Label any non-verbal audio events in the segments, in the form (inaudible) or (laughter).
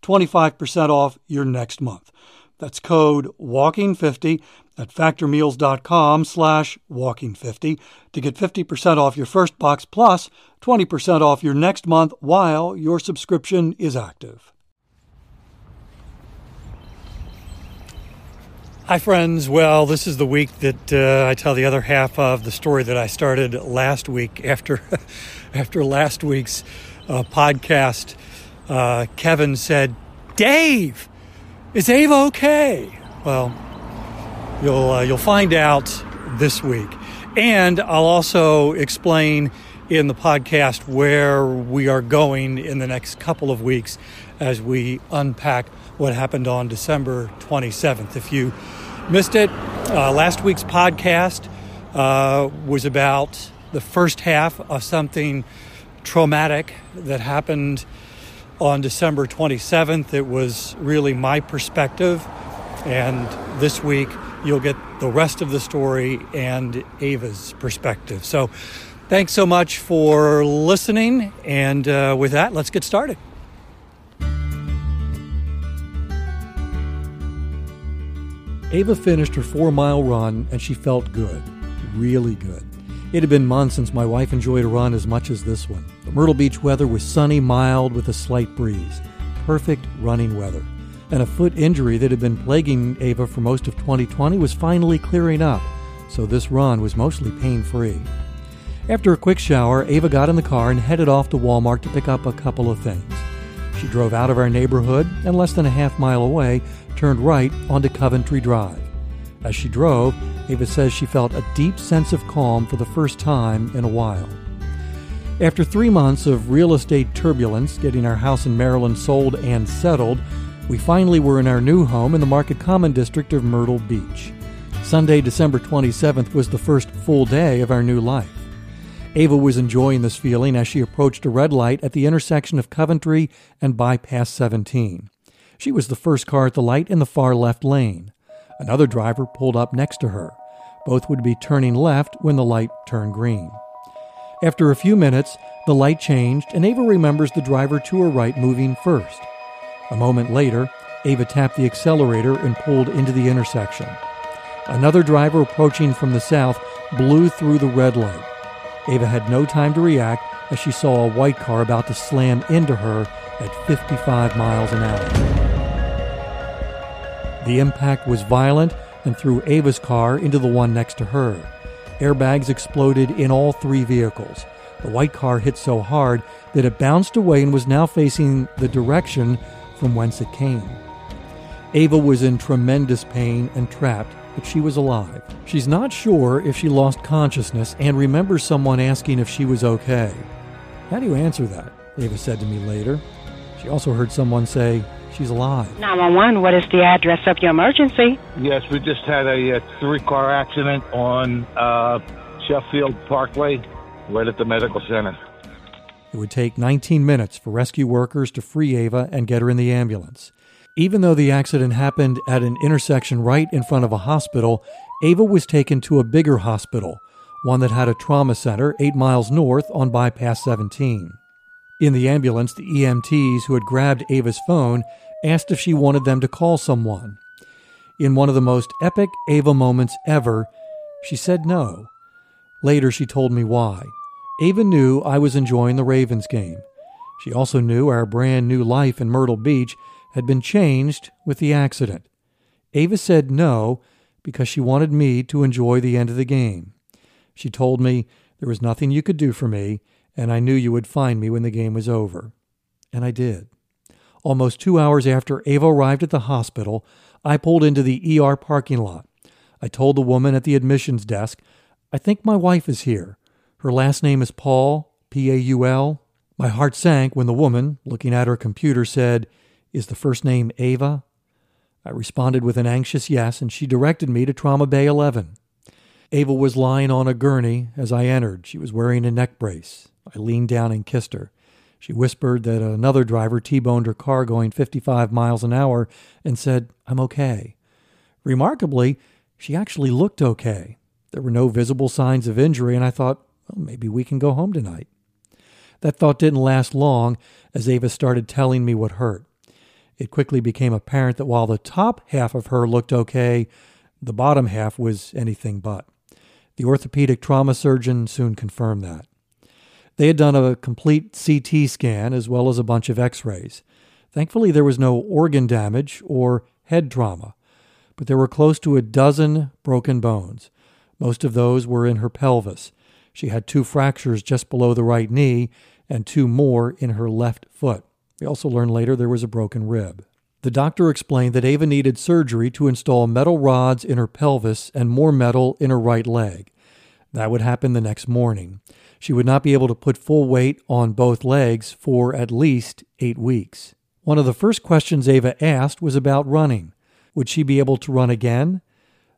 25% off your next month. That's code WALKING50 at factormeals.com slash walking50 to get 50% off your first box plus 20% off your next month while your subscription is active. Hi, friends. Well, this is the week that uh, I tell the other half of the story that I started last week after, (laughs) after last week's uh, podcast uh, Kevin said, Dave, is Ava okay? Well, you'll, uh, you'll find out this week. And I'll also explain in the podcast where we are going in the next couple of weeks as we unpack what happened on December 27th. If you missed it, uh, last week's podcast uh, was about the first half of something traumatic that happened on December 27th. It was really my perspective. And this week, you'll get the rest of the story and Ava's perspective. So, thanks so much for listening. And uh, with that, let's get started. Ava finished her four mile run and she felt good, really good. It had been months since my wife enjoyed a run as much as this one. The Myrtle Beach weather was sunny, mild, with a slight breeze. Perfect running weather. And a foot injury that had been plaguing Ava for most of 2020 was finally clearing up, so this run was mostly pain free. After a quick shower, Ava got in the car and headed off to Walmart to pick up a couple of things. She drove out of our neighborhood and less than a half mile away turned right onto Coventry Drive. As she drove, Ava says she felt a deep sense of calm for the first time in a while. After three months of real estate turbulence getting our house in Maryland sold and settled, we finally were in our new home in the Market Common district of Myrtle Beach. Sunday, December 27th was the first full day of our new life. Ava was enjoying this feeling as she approached a red light at the intersection of Coventry and Bypass 17. She was the first car at the light in the far left lane. Another driver pulled up next to her. Both would be turning left when the light turned green. After a few minutes, the light changed, and Ava remembers the driver to her right moving first. A moment later, Ava tapped the accelerator and pulled into the intersection. Another driver approaching from the south blew through the red light. Ava had no time to react as she saw a white car about to slam into her at 55 miles an hour. The impact was violent and threw Ava's car into the one next to her. Airbags exploded in all three vehicles. The white car hit so hard that it bounced away and was now facing the direction from whence it came. Ava was in tremendous pain and trapped, but she was alive. She's not sure if she lost consciousness and remembers someone asking if she was okay. How do you answer that? Ava said to me later. She also heard someone say, She's alive. 911, what is the address of your emergency? Yes, we just had a, a uh, three car accident on uh, Sheffield Parkway, right at the medical center. It would take 19 minutes for rescue workers to free Ava and get her in the ambulance. Even though the accident happened at an intersection right in front of a hospital, Ava was taken to a bigger hospital, one that had a trauma center eight miles north on Bypass 17. In the ambulance, the EMTs who had grabbed Ava's phone asked if she wanted them to call someone. In one of the most epic Ava moments ever, she said no. Later, she told me why. Ava knew I was enjoying the Ravens game. She also knew our brand new life in Myrtle Beach had been changed with the accident. Ava said no because she wanted me to enjoy the end of the game. She told me there was nothing you could do for me, and I knew you would find me when the game was over. And I did. Almost two hours after Ava arrived at the hospital, I pulled into the ER parking lot. I told the woman at the admissions desk, I think my wife is here. Her last name is Paul, P A U L. My heart sank when the woman, looking at her computer, said, Is the first name Ava? I responded with an anxious yes, and she directed me to Trauma Bay 11. Ava was lying on a gurney as I entered. She was wearing a neck brace. I leaned down and kissed her. She whispered that another driver T boned her car going 55 miles an hour and said, I'm okay. Remarkably, she actually looked okay. There were no visible signs of injury, and I thought, well, maybe we can go home tonight. That thought didn't last long as Ava started telling me what hurt. It quickly became apparent that while the top half of her looked okay, the bottom half was anything but. The orthopedic trauma surgeon soon confirmed that. They had done a complete CT scan as well as a bunch of x rays. Thankfully, there was no organ damage or head trauma, but there were close to a dozen broken bones. Most of those were in her pelvis. She had two fractures just below the right knee and two more in her left foot. We also learned later there was a broken rib. The doctor explained that Ava needed surgery to install metal rods in her pelvis and more metal in her right leg. That would happen the next morning. She would not be able to put full weight on both legs for at least eight weeks. One of the first questions Ava asked was about running. Would she be able to run again?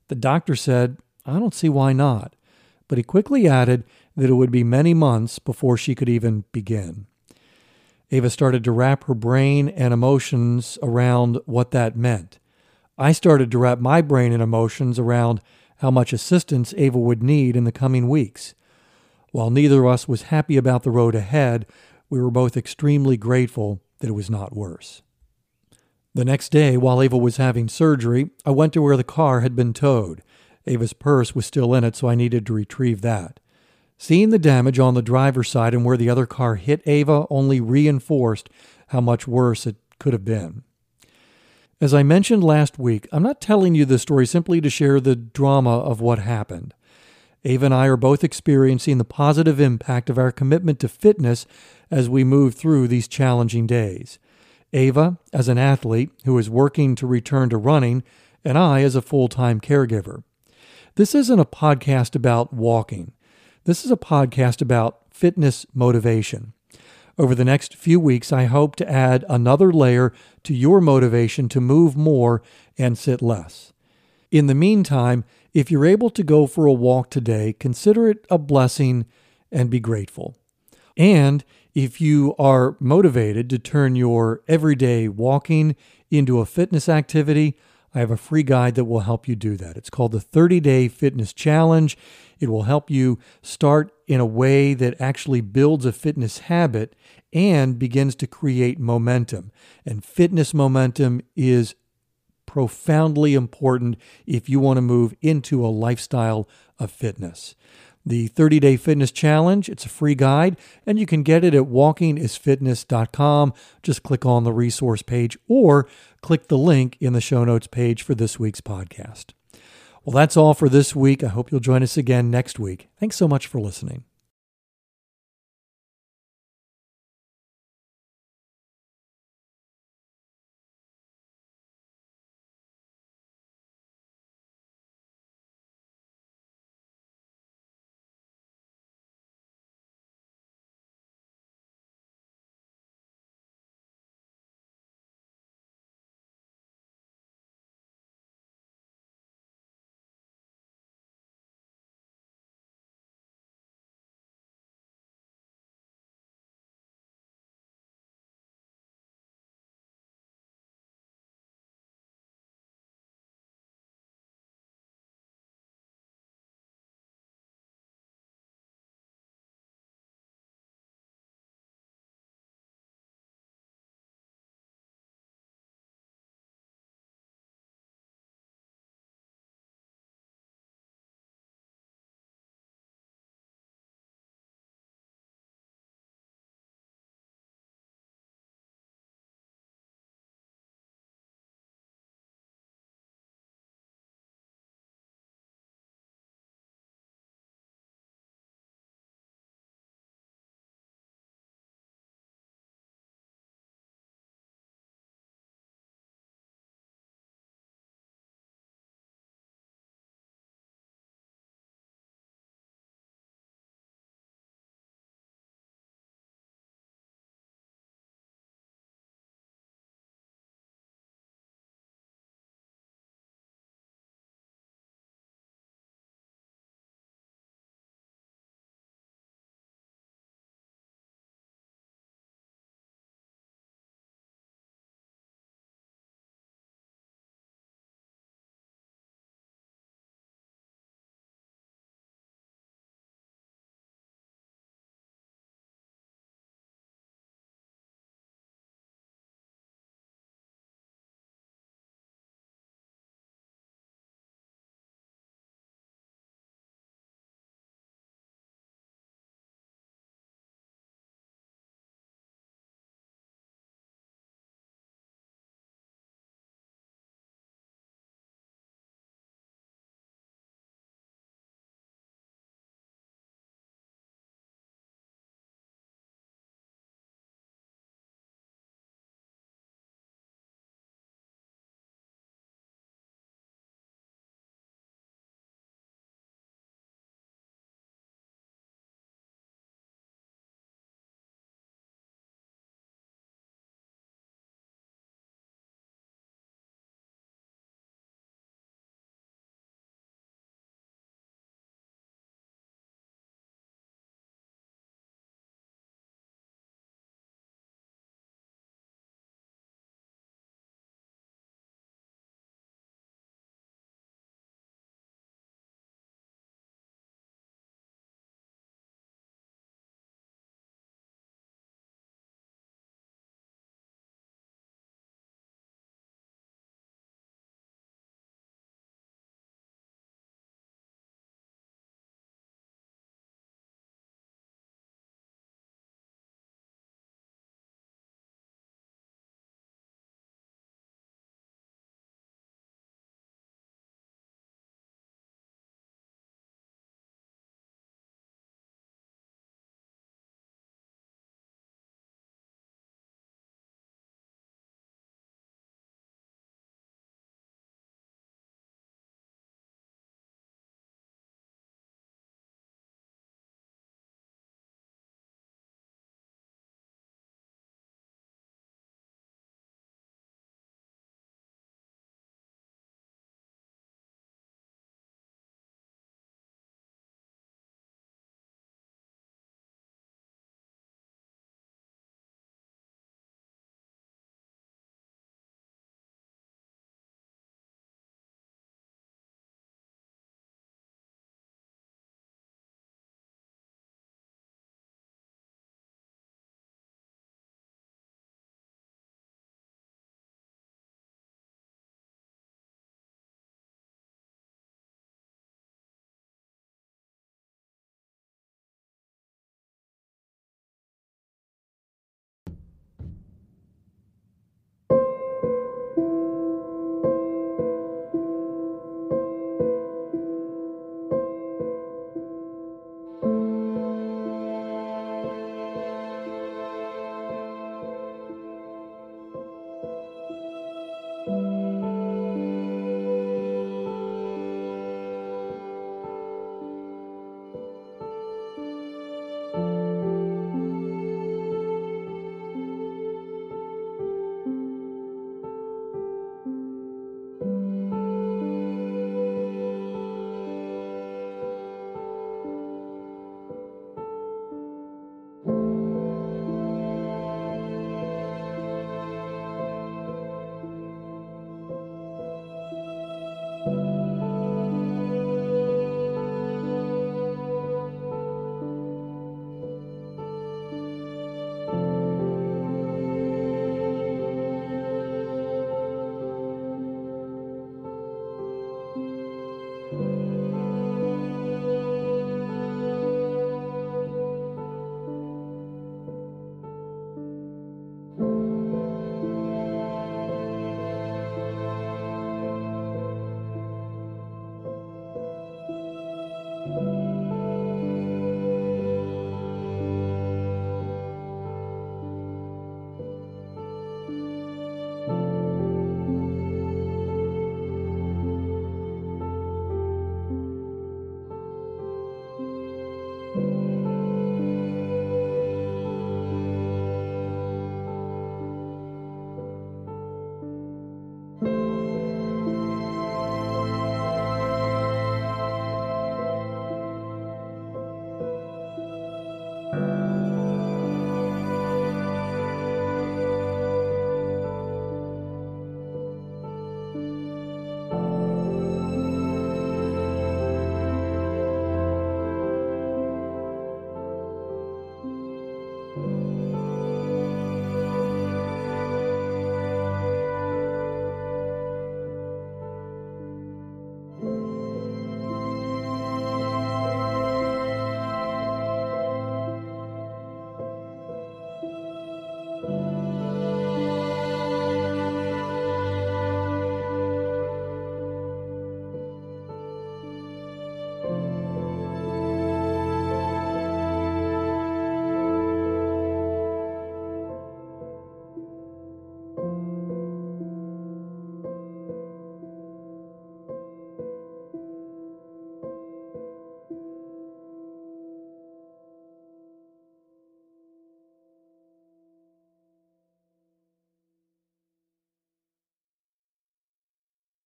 The doctor said, I don't see why not. But he quickly added that it would be many months before she could even begin. Ava started to wrap her brain and emotions around what that meant. I started to wrap my brain and emotions around how much assistance Ava would need in the coming weeks. While neither of us was happy about the road ahead, we were both extremely grateful that it was not worse. The next day, while Ava was having surgery, I went to where the car had been towed. Ava's purse was still in it, so I needed to retrieve that. Seeing the damage on the driver's side and where the other car hit Ava only reinforced how much worse it could have been. As I mentioned last week, I'm not telling you this story simply to share the drama of what happened. Ava and I are both experiencing the positive impact of our commitment to fitness as we move through these challenging days. Ava, as an athlete who is working to return to running, and I as a full time caregiver. This isn't a podcast about walking. This is a podcast about fitness motivation. Over the next few weeks, I hope to add another layer to your motivation to move more and sit less. In the meantime, if you're able to go for a walk today, consider it a blessing and be grateful. And if you are motivated to turn your everyday walking into a fitness activity, I have a free guide that will help you do that. It's called the 30 Day Fitness Challenge. It will help you start in a way that actually builds a fitness habit and begins to create momentum. And fitness momentum is profoundly important if you want to move into a lifestyle of fitness. The 30 Day Fitness Challenge, it's a free guide, and you can get it at walkingisfitness.com. Just click on the resource page or click the link in the show notes page for this week's podcast. Well, that's all for this week. I hope you'll join us again next week. Thanks so much for listening.